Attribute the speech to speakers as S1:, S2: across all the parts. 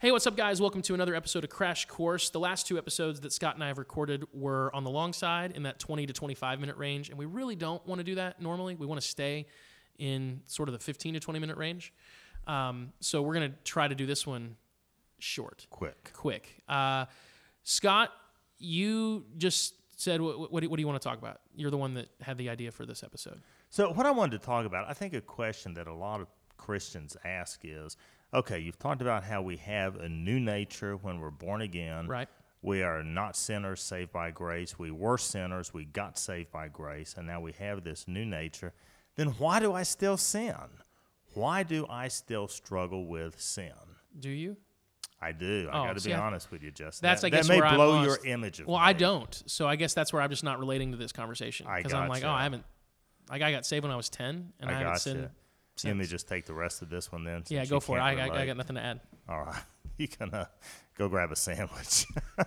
S1: Hey, what's up, guys? Welcome to another episode of Crash Course. The last two episodes that Scott and I have recorded were on the long side in that 20 to 25 minute range, and we really don't want to do that normally. We want to stay in sort of the 15 to 20 minute range. Um, so we're going to try to do this one short,
S2: Quick.
S1: quick. Uh, Scott, you just said, what, what, do, what do you want to talk about? You're the one that had the idea for this episode.
S2: So, what I wanted to talk about, I think a question that a lot of Christians ask is okay, you've talked about how we have a new nature when we're born again.
S1: Right.
S2: We are not sinners saved by grace. We were sinners. We got saved by grace. And now we have this new nature. Then why do I still sin? Why do I still struggle with sin?
S1: Do you?
S2: I do. I
S1: Oh,
S2: got to be
S1: I-
S2: honest with you, Justin.
S1: That's,
S2: that,
S1: I guess,
S2: that may
S1: where
S2: blow your image of
S1: Well,
S2: me.
S1: I don't. So I guess that's where I'm just not relating to this conversation
S2: I
S1: because I'm like, oh. I haven't. Like I got saved when I was 10, and I,
S2: I
S1: haven't
S2: gotcha.
S1: Sinned.
S2: Let me just take the rest of this one then.
S1: Yeah, go for it. I, I, I got nothing to add.
S2: All right. You can uh, go grab a sandwich.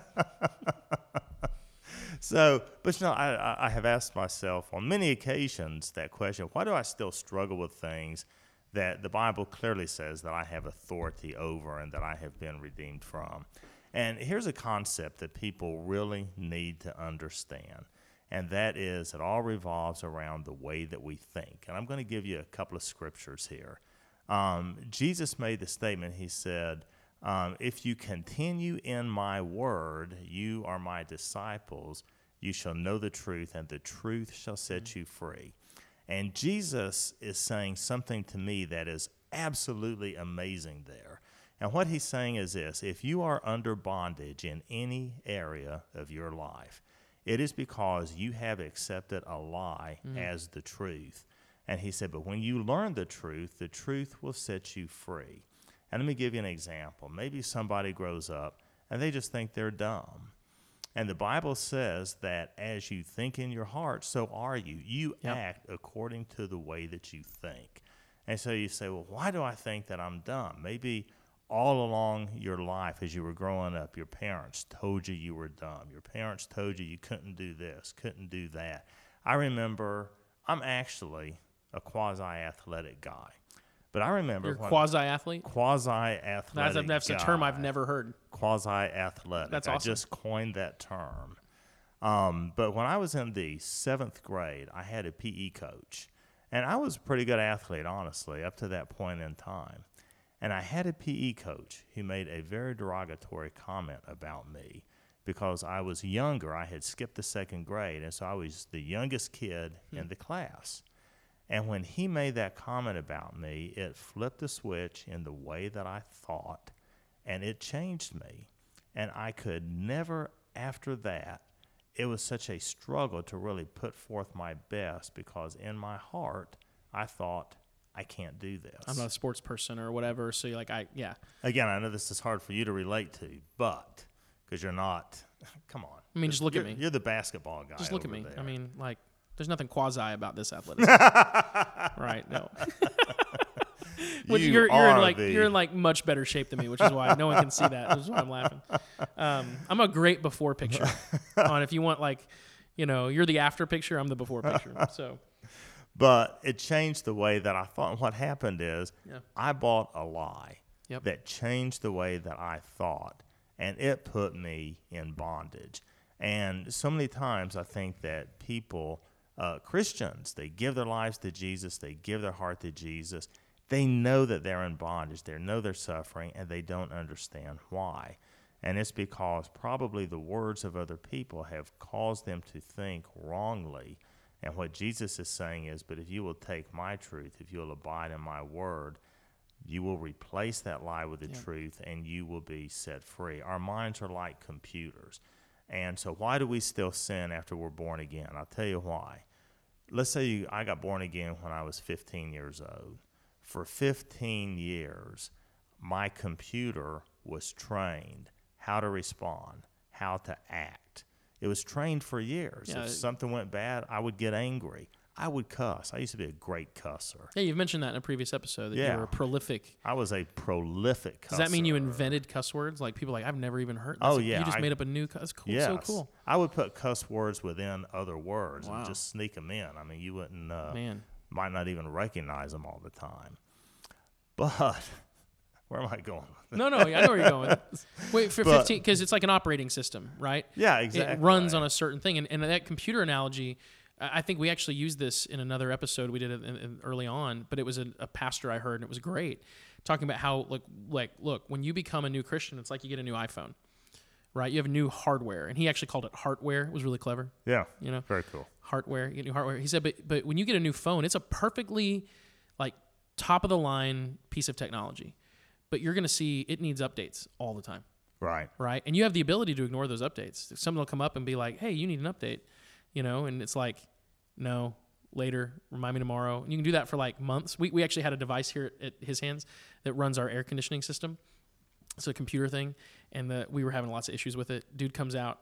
S2: so, but you know, I- I have asked myself on many occasions that question why do I still struggle with things that the Bible clearly says that I have authority over and that I have been redeemed from? And here's a concept that people really need to understand. And that is, it all revolves around the way that we think. And I'm going to give you a couple of scriptures here. Um, Jesus made the statement, he said, um, If you continue in my word, you are my disciples. You shall know the truth, and the truth shall set you free. And Jesus is saying something to me that is absolutely amazing there. And what he's saying is this if you are under bondage in any area of your life, it is because you have accepted a lie mm. as the truth. And he said, But when you learn the truth, the truth will set you free. And let me give you an example. Maybe somebody grows up and they just think they're dumb. And the Bible says that as you think in your heart, so are you. You
S1: Yep.
S2: act according to the way that you think. And so you say, well, why do I think that I'm dumb? Maybe all along your life as you were growing up, your parents told you you were dumb. Your parents told you you couldn't do this, couldn't do that. I remember I'm actually a quasi athletic guy. But I remember
S1: quasi athlete.
S2: quasi
S1: That's,
S2: athletic.
S1: a, that's a term I've never heard.
S2: quasi athletic.
S1: That's awesome.
S2: I just coined that term. Um, but when I was in the seventh grade, I had a PE coach, and I was a pretty good athlete, honestly, up to that point in time. And I had a PE coach who made a very derogatory comment about me because I was younger. I had skipped the second grade, and so I was the youngest kid hmm. in the class. And when he made that comment about me, it flipped a switch in the way that I thought, and it changed me. And I could never, after that, it was such a struggle to really put forth my best because in my heart, I thought, I can't do this.
S1: I'm not a sports person or whatever. So you're like, I yeah.
S2: Again, I know this is hard for you to relate to, but because you're not, come on.
S1: I mean, just look at me.
S2: You're the basketball guy.
S1: Just look at me.
S2: there.
S1: I mean, like, there's nothing quasi about this athleticism, right? No. Which
S2: You
S1: you're you're
S2: are
S1: in like
S2: the-
S1: you're in like much better shape than me, which is why no one can see that. Which is why I'm laughing. Um, I'm a great before picture. on if you want like, you know, you're the after picture. I'm the before picture. So
S2: But it changed the way that I thought. And what happened is
S1: Yeah.
S2: I bought a lie
S1: Yep.
S2: that changed the way that I thought, and it put me in bondage. And so many times I think that people, uh, Christians, they give their lives to Jesus, they give their heart to Jesus. They know that they're in bondage, they know they're suffering, and they don't understand why. And it's because probably the words of other people have caused them to think wrongly. And what Jesus is saying is, but if you will take my truth, if you will abide in my word, you will replace that lie with the
S1: Yeah.
S2: truth and you will be set free. Our minds are like computers. And so, why do we still sin after we're born again? I'll tell you why. Let's say you, I got born again when I was 15 years old. For 15 years, my computer was trained how to respond, how to act. It was trained for years.
S1: Yeah.
S2: If something went bad, I would get angry. I would cuss. I used to be a great cusser.
S1: yeah, you've mentioned that in a previous episode that you
S2: Yeah.
S1: were prolific.
S2: I was a prolific cusser.
S1: Does that mean you invented cuss words? Like people are like I've never even heard.
S2: Oh, yeah,
S1: you just
S2: I-
S1: made up a new. That's cool.
S2: Yes.
S1: So cool,
S2: I would put cuss words within other words
S1: Wow.
S2: and just sneak them in. I mean, you wouldn't, uh,
S1: man.
S2: might not even recognize them all the time. But Where am I going?
S1: No, no, I know where you're going. Wait for
S2: But-
S1: 15 because it's like an operating system, right?
S2: Yeah, exactly.
S1: It runs on a certain thing, and, and that computer analogy. I think we actually used this in another episode we did it early on, but it was a, a pastor I heard, and it was great, talking about how like like look when you become a new Christian, it's like you get a new iPhone, right? You have new hardware, and he actually called it hardware. It was really clever,
S2: Yeah,
S1: you know
S2: very cool.
S1: hardware, you get new hardware. He said, but but when you get a new phone, it's a perfectly like top of the line piece of technology, but you're gonna see it needs updates all the time,
S2: Right.
S1: right? And you have the ability to ignore those updates. Someone will come up and be like, "Hey, you need an update," you know, and it's like, no, later, remind me tomorrow. And you can do that for like months. We we actually had a device here at, at his hands that runs our air conditioning system. It's a computer thing, and the, we were having lots of issues with it. Dude comes out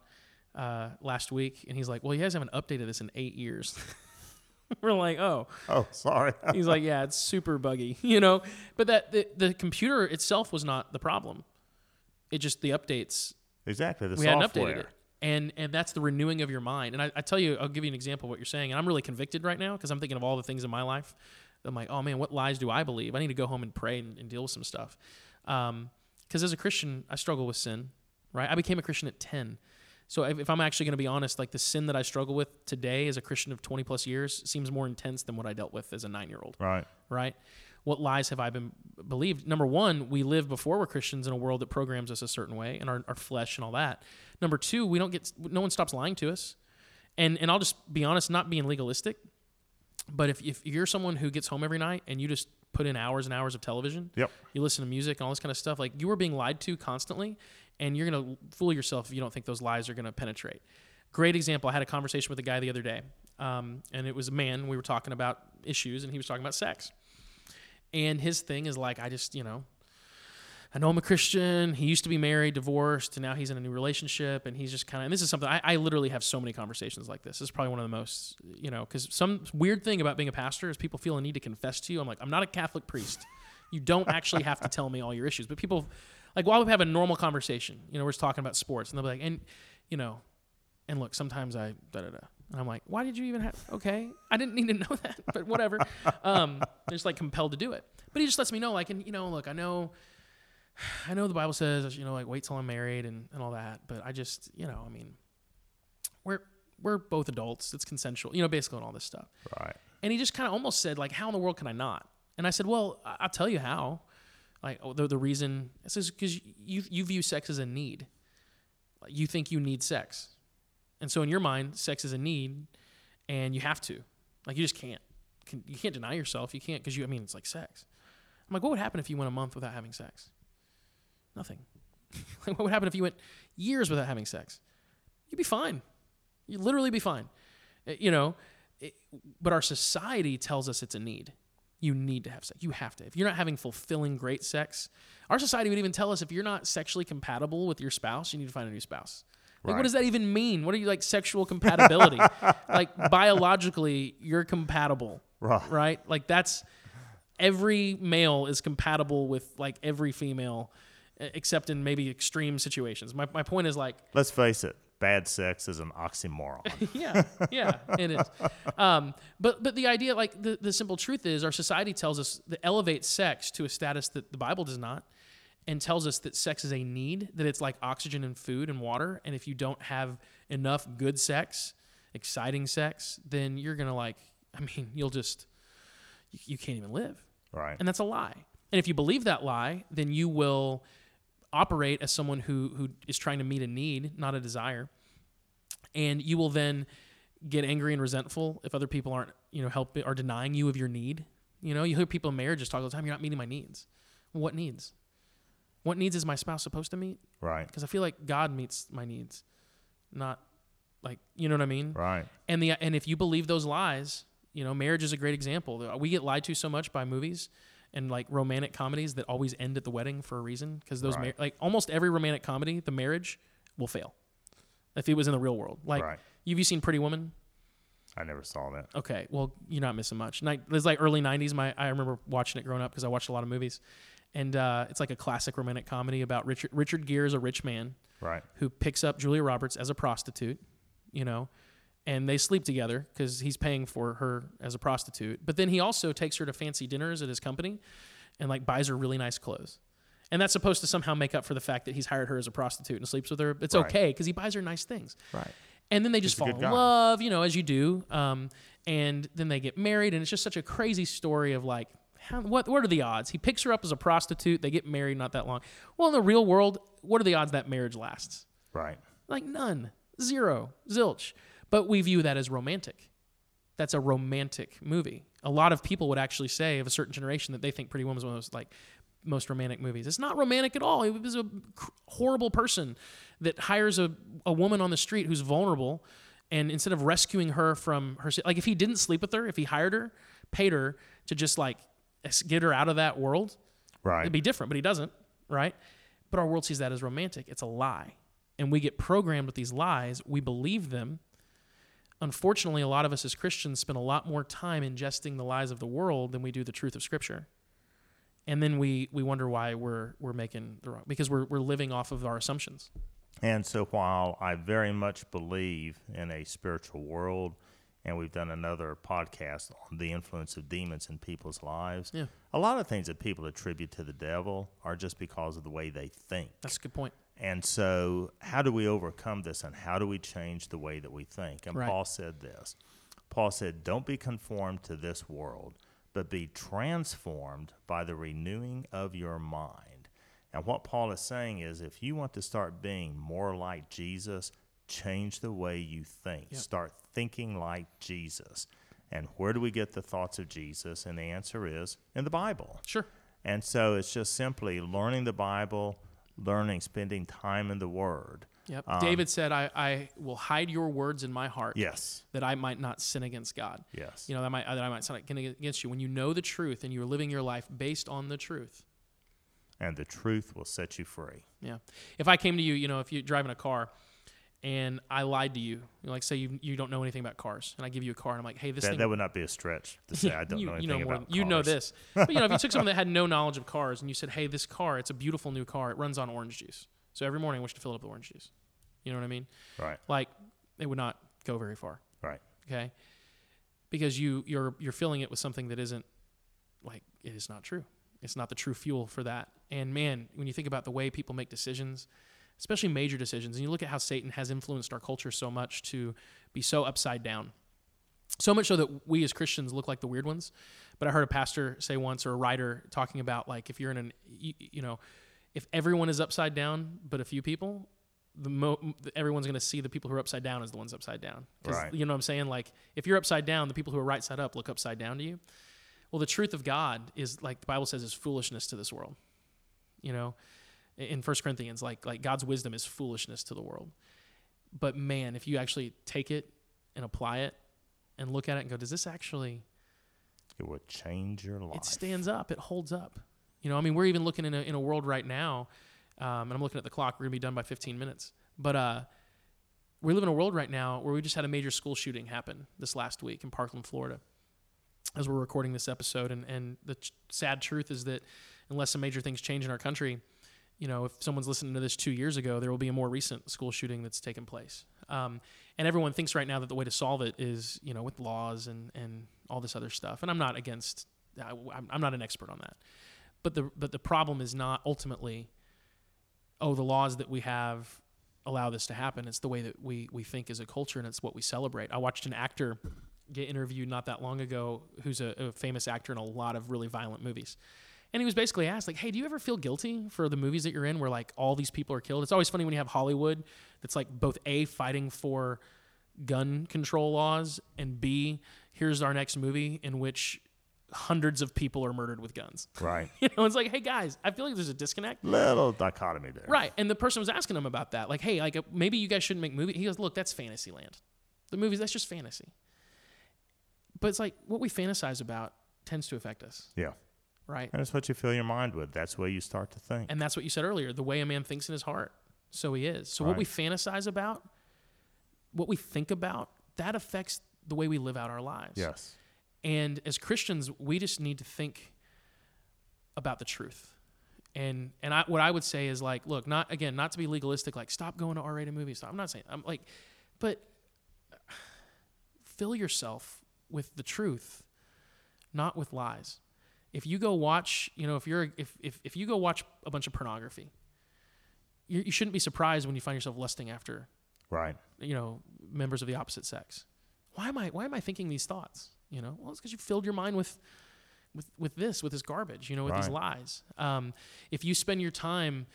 S1: uh, last week, and he's like, "Well, you guys haven't updated this in eight years." we're like, "Oh."
S2: Oh, sorry.
S1: He's like, "Yeah, it's super buggy," you know. But that the, the computer itself was not the problem. It just the updates
S2: exactly. The
S1: we hadn't
S2: software.
S1: updated it. And and that's the renewing of your mind. And I, I tell you, I'll give you an example of what you're saying. And I'm really convicted right now because I'm thinking of all the things in my life. I'm like, oh man, what lies do I believe? I need to go home and pray and, and deal with some stuff. Um, because as a Christian, I struggle with sin. Right? I became a Christian at 10. So if, if I'm actually going to be honest, like the sin that I struggle with today as a Christian of 20 plus years seems more intense than what I dealt with as a nine year old
S2: Right.
S1: right? What lies have I been believed? Number one, we live before we're Christians in a world that programs us a certain way and our, our flesh and all that. Number two, we don't get no one stops lying to us. And and I'll just be honest, not being legalistic, but if if you're someone who gets home every night and you just put in hours and hours of television,
S2: Yep.
S1: you listen to music and all this kind of stuff, like you are being lied to constantly, and you're gonna fool yourself if you don't think those lies are gonna penetrate. Great example. I had a conversation with a guy the other day, um, and it was a man. We were talking about issues, and he was talking about sex. And his thing is like, I just, you know, I know I'm a Christian. He used to be married, divorced, and now he's in a new relationship. And he's just kind of, and this is something I, I literally have so many conversations like this. This is probably one of the most, you know, because some weird thing about being a pastor is people feel a need to confess to you. I'm like, I'm not a Catholic priest. You don't actually have to tell me all your issues. But people, like, while we have a normal conversation, you know, we're just talking about sports, and they'll be like, and, you know, and look, sometimes I da da da. And I'm like, why did you even have? Okay, I didn't need to know that, but whatever. Um, they're just like compelled to do it. But he just lets me know, like, and you know, look, I know, I know the Bible says, you know, like wait till I'm married and, and all that. But I just, you know, I mean, we're we're both adults. It's consensual, you know, basically and all this stuff.
S2: Right.
S1: And he just kind of almost said, like, how in the world can I not? And I said, well, I- I'll tell you how. Like oh, the the reason this is because you you view sex as a need. You think you need sex, and so in your mind, sex is a need, and you have to. Like you just can't. Can, you can't deny yourself. You can't because you. I mean, it's like sex. I'm like, what would happen if you went a month without having sex? Nothing. like, what would happen if you went years without having sex? You'd be fine. You'd literally be fine. Uh, You know, it, but our society tells us it's a need. You need to have sex. You have to. If you're not having fulfilling, great sex, our society would even tell us if you're not sexually compatible with your spouse, you need to find a new spouse. Like,
S2: Right.
S1: what does that even mean? What are you like sexual compatibility? like biologically, you're compatible,
S2: Right.
S1: right? Like that's every male is compatible with like every female, except in maybe extreme situations. My my point is like
S2: Let's face it. Bad sex is an oxymoron.
S1: yeah, yeah, it is. Um, but but the idea, like the, the simple truth is, our society tells us that elevates sex to a status that the Bible does not, and tells us that sex is a need, that it's like oxygen and food and water, and if you don't have enough good sex, exciting sex, then you're gonna like, I mean, you'll just you, you can't even live.
S2: right.
S1: And that's a lie. And if you believe that lie, then you will operate as someone who who is trying to meet a need, not a desire. And you will then get angry and resentful if other people aren't, you know, helping or denying you of your need. You know, you hear people in marriages talk all the time, you're not meeting my needs. What needs? What needs is my spouse supposed to meet?
S2: Right.
S1: Because I feel like God meets my needs, not like, you know what I mean?
S2: Right.
S1: and the and if you believe those lies, you know, marriage is a great example. We get lied to so much by movies and like romantic comedies that always end at the wedding for a reason because those
S2: Right.
S1: mar- like almost every romantic comedy, the marriage will fail if it was in the real world. Like,
S2: right.
S1: have you seen Pretty Woman?
S2: I never saw that.
S1: Okay, well, you're not missing much. Ni- It's like early '90s. My I remember watching it growing up because I watched a lot of movies, and uh, it's like a classic romantic comedy about Richard Richard Gere is a rich man
S2: Right.
S1: who picks up Julia Roberts as a prostitute, you know, and they sleep together because he's paying for her as a prostitute. But then he also takes her to fancy dinners at his company and like buys her really nice clothes. And that's supposed to somehow make up for the fact that he's hired her as a prostitute and sleeps with her. It's
S2: Right.
S1: okay because he buys her nice things.
S2: Right.
S1: And then they just
S2: He's
S1: fall in
S2: guy.
S1: love, you know, as you do. Um, and then they get married, and it's just such a crazy story of like, how, what what are the odds? He picks her up as a prostitute. They get married not that long. Well, in the real world, what are the odds that marriage lasts?
S2: Right.
S1: Like none, zero, zilch. But we view that as romantic. That's a romantic movie. A lot of people would actually say of a certain generation that they think Pretty Woman is one of those like most romantic movies. It's not romantic at all. It was a horrible person that hires a, a woman on the street who's vulnerable, and instead of rescuing her from her, like if he didn't sleep with her, if he hired her, paid her to just like get her out of that world,
S2: Right.
S1: It'd be different, but he doesn't, right? But our world sees that as romantic. It's a lie. And we get programmed with these lies. We believe them. Unfortunately, a lot of us as Christians spend a lot more time ingesting the lies of the world than we do the truth of Scripture. And then we, we wonder why we're, we're making the wrong, because we're, we're living off of our assumptions.
S2: And so while I very much believe in a spiritual world, and we've done another podcast on the influence of demons in people's lives,
S1: Yeah.
S2: a lot of things that people attribute to the devil are just because of the way they think.
S1: That's a good point.
S2: And so, how do we overcome this and how do we change the way that we think? And
S1: Right.
S2: Paul said this Paul said, Don't be conformed to this world, but be transformed by the renewing of your mind. And what Paul is saying is if you want to start being more like Jesus, change the way you think.
S1: Yep.
S2: Start thinking like Jesus. And where do we get the thoughts of Jesus? And the answer is in the Bible.
S1: Sure.
S2: And so it's just simply learning the Bible, learning, spending time in the Word.
S1: Yep.
S2: Um,
S1: David said, I, I will hide your words in my heart
S2: Yes,
S1: that I might not sin against God.
S2: yes.
S1: You know, that might, that I might sin against you. When you know the truth and you're living your life based on the truth,
S2: and the truth will set you free.
S1: Yeah. If I came to you, you know, if you're driving a car and I lied to you, you like say you, you don't know anything about cars, and I give you a car and I'm like, hey, this
S2: That,
S1: thing.
S2: that would not be a stretch to say I don't
S1: you,
S2: know
S1: you
S2: anything
S1: know more
S2: about
S1: than- You know this. But, you know, if you took someone that had no knowledge of cars and you said, hey, this car, it's a beautiful new car, it runs on orange juice. So every morning I wish to fill it up with orange juice. You know what I mean?
S2: Right,
S1: Like, it would not go very far.
S2: right.
S1: Okay. Because you, you're, you're filling it with something that isn't like, it is not true. It's not the true fuel for that. And man, when you think about the way people make decisions, especially major decisions, and you look at how Satan has influenced our culture so much to be so upside down. So much so that we as Christians look like the weird ones. But I heard a pastor say once, or a writer talking about like if you're in an, you, you know, if everyone is upside down but a few people, the mo- everyone's going to see the people who are upside down as the ones upside down.
S2: Right.
S1: You know what I'm saying? Like if you're upside down, the people who are right side up look upside down to you. Well, the truth of God is like the Bible says is foolishness to this world. You know, in First Corinthians, like like God's wisdom is foolishness to the world. But man, if you actually take it and apply it and look at it and go, does this actually
S2: It will change your life.
S1: it stands up, it holds up. You know, I mean, we're even looking in a in a world right now, um, and I'm looking at the clock. We're gonna be done by 15 minutes, but uh, we live in a world right now where we just had a major school shooting happen this last week in Parkland, Florida. As we're recording this episode, and and the ch- sad truth is that unless some major things change in our country, you know, if someone's listening to this two years ago, there will be a more recent school shooting that's taken place. Um, and everyone thinks right now that the way to solve it is, you know, with laws and, and all this other stuff. And I'm not against, I, I'm, I'm not an expert on that. But the, but the problem is not ultimately, oh, the laws that we have allow this to happen. It's the way that we, we think as a culture and it's what we celebrate. I watched an actor get interviewed not that long ago who's a, a famous actor in a lot of really violent movies. And he was basically asked, like, hey, do you ever feel guilty for the movies that you're in where like all these people are killed? It's always funny when you have Hollywood that's like both A, fighting for gun control laws, and B, here's our next movie in which hundreds of people are murdered with guns.
S2: Right.
S1: you know, it's like, hey guys, I feel like there's a disconnect.
S2: Little dichotomy there.
S1: Right. And the person was asking him about that. Like, hey, like uh, maybe you guys shouldn't make movies. He goes, look, that's fantasy land. The movies, that's just fantasy. But it's like what we fantasize about tends to affect us,
S2: Yeah.
S1: Right?
S2: And it's what you fill your mind with. That's where you start to think.
S1: And that's what you said earlier. The way a man thinks in his heart, so he is. So what we fantasize about, what we think about, that affects the way we live out our lives.
S2: yes.
S1: And as Christians, we just need to think about the truth. And and I, what I would say is like, look, not again, not to be legalistic, like stop going to R-rated movies. I'm not saying I'm like, but fill yourself with the truth, not with lies. If you go watch, you know, if you're if if, if you go watch a bunch of pornography, you, you shouldn't be surprised when you find yourself lusting after,
S2: Right.
S1: you know, members of the opposite sex. Why am I why am I thinking these thoughts? You know, well, it's because you filled your mind with with with this with this garbage. You know, with these lies. Um, if you spend your time,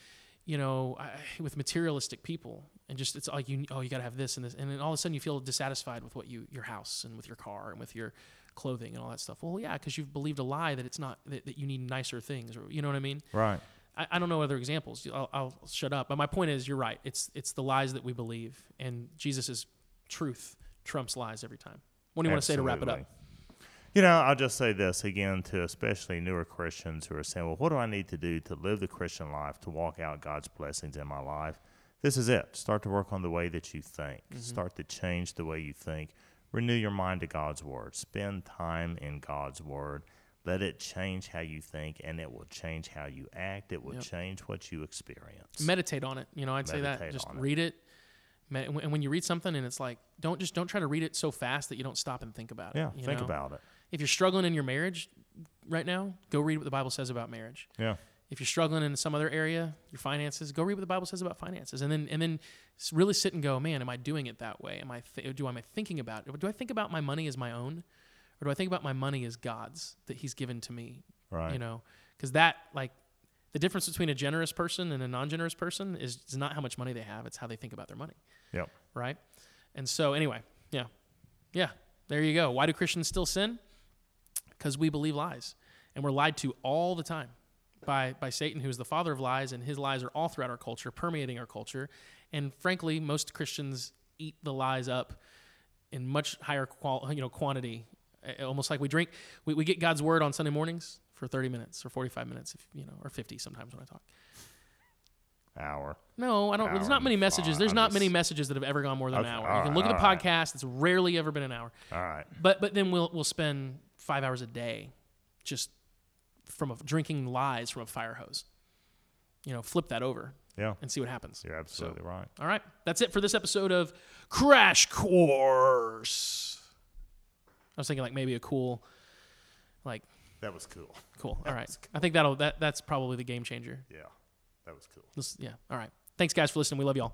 S1: you know, I, with materialistic people and just it's like you oh you got to have this and this and then all of a sudden you feel dissatisfied with what you your house and with your car and with your clothing and all that stuff. Well, yeah, because you've believed a lie that it's not that, that you need nicer things or you know what I mean.
S2: Right.
S1: I, I don't know other examples. I'll, I'll shut up. But my point is, you're right. It's it's the lies that we believe, and Jesus' truth trumps lies every time. What do you want to say to wrap it up?
S2: You know, I'll just say this again to especially newer Christians who are saying, well, what do I need to do to live the Christian life, to walk out God's blessings in my life? This is it. Start to work on the way that you think,
S1: Mm-hmm.
S2: start to change the way you think, renew your mind to God's Word, spend time in God's Word. Let it change how you think, and it will change how you act. It will
S1: Yep.
S2: change what you experience.
S1: Meditate on it. You know, I'd say that. Just
S2: on it.
S1: read it. And when you read something and it's like, don't just don't try to read it so fast that you don't stop and think about it.
S2: yeah, think
S1: know?
S2: about it.
S1: If you're struggling in your marriage right now, go read what the Bible says about marriage.
S2: Yeah.
S1: If you're struggling in some other area, your finances, go read what the Bible says about finances, and then and then really sit and go, man, am I doing it that way? Am I th- do am I thinking about it? Do I think about my money as my own, or do I think about my money as God's that He's given to me?
S2: Right.
S1: You know, because that like the difference between a generous person and a non-generous person is, is not how much money they have; it's how they think about their money,
S2: Yep.
S1: right? And so anyway, yeah, yeah, there you go. Why do Christians still sin? Because we believe lies, and we're lied to all the time by by Satan, who is the father of lies, and his lies are all throughout our culture, permeating our culture. And frankly, most Christians eat the lies up in much higher qual- you know quantity, almost like we drink. We, we get God's word on Sunday mornings for 30 minutes or 45 minutes, if you know, or 50 sometimes when I talk.
S2: Hour.
S1: No, I don't.
S2: Hour
S1: There's not many messages. There's
S2: I'm
S1: not many messages that have ever gone more than
S2: Okay,
S1: an hour. You can look at the
S2: right.
S1: podcast. It's rarely ever been an hour.
S2: All right.
S1: But but then we'll we'll spend five hours a day just from a, drinking lies from a fire hose. You know, flip that over
S2: Yeah.
S1: and see what happens.
S2: You're absolutely right.
S1: All right, that's it for this episode of Crash Course. I was thinking like maybe a cool, like
S2: That was cool.
S1: cool. All right,
S2: was
S1: I think that'll that that's probably the game changer.
S2: Yeah. That was cool.
S1: This, yeah. All right. Thanks guys for listening. We love y'all.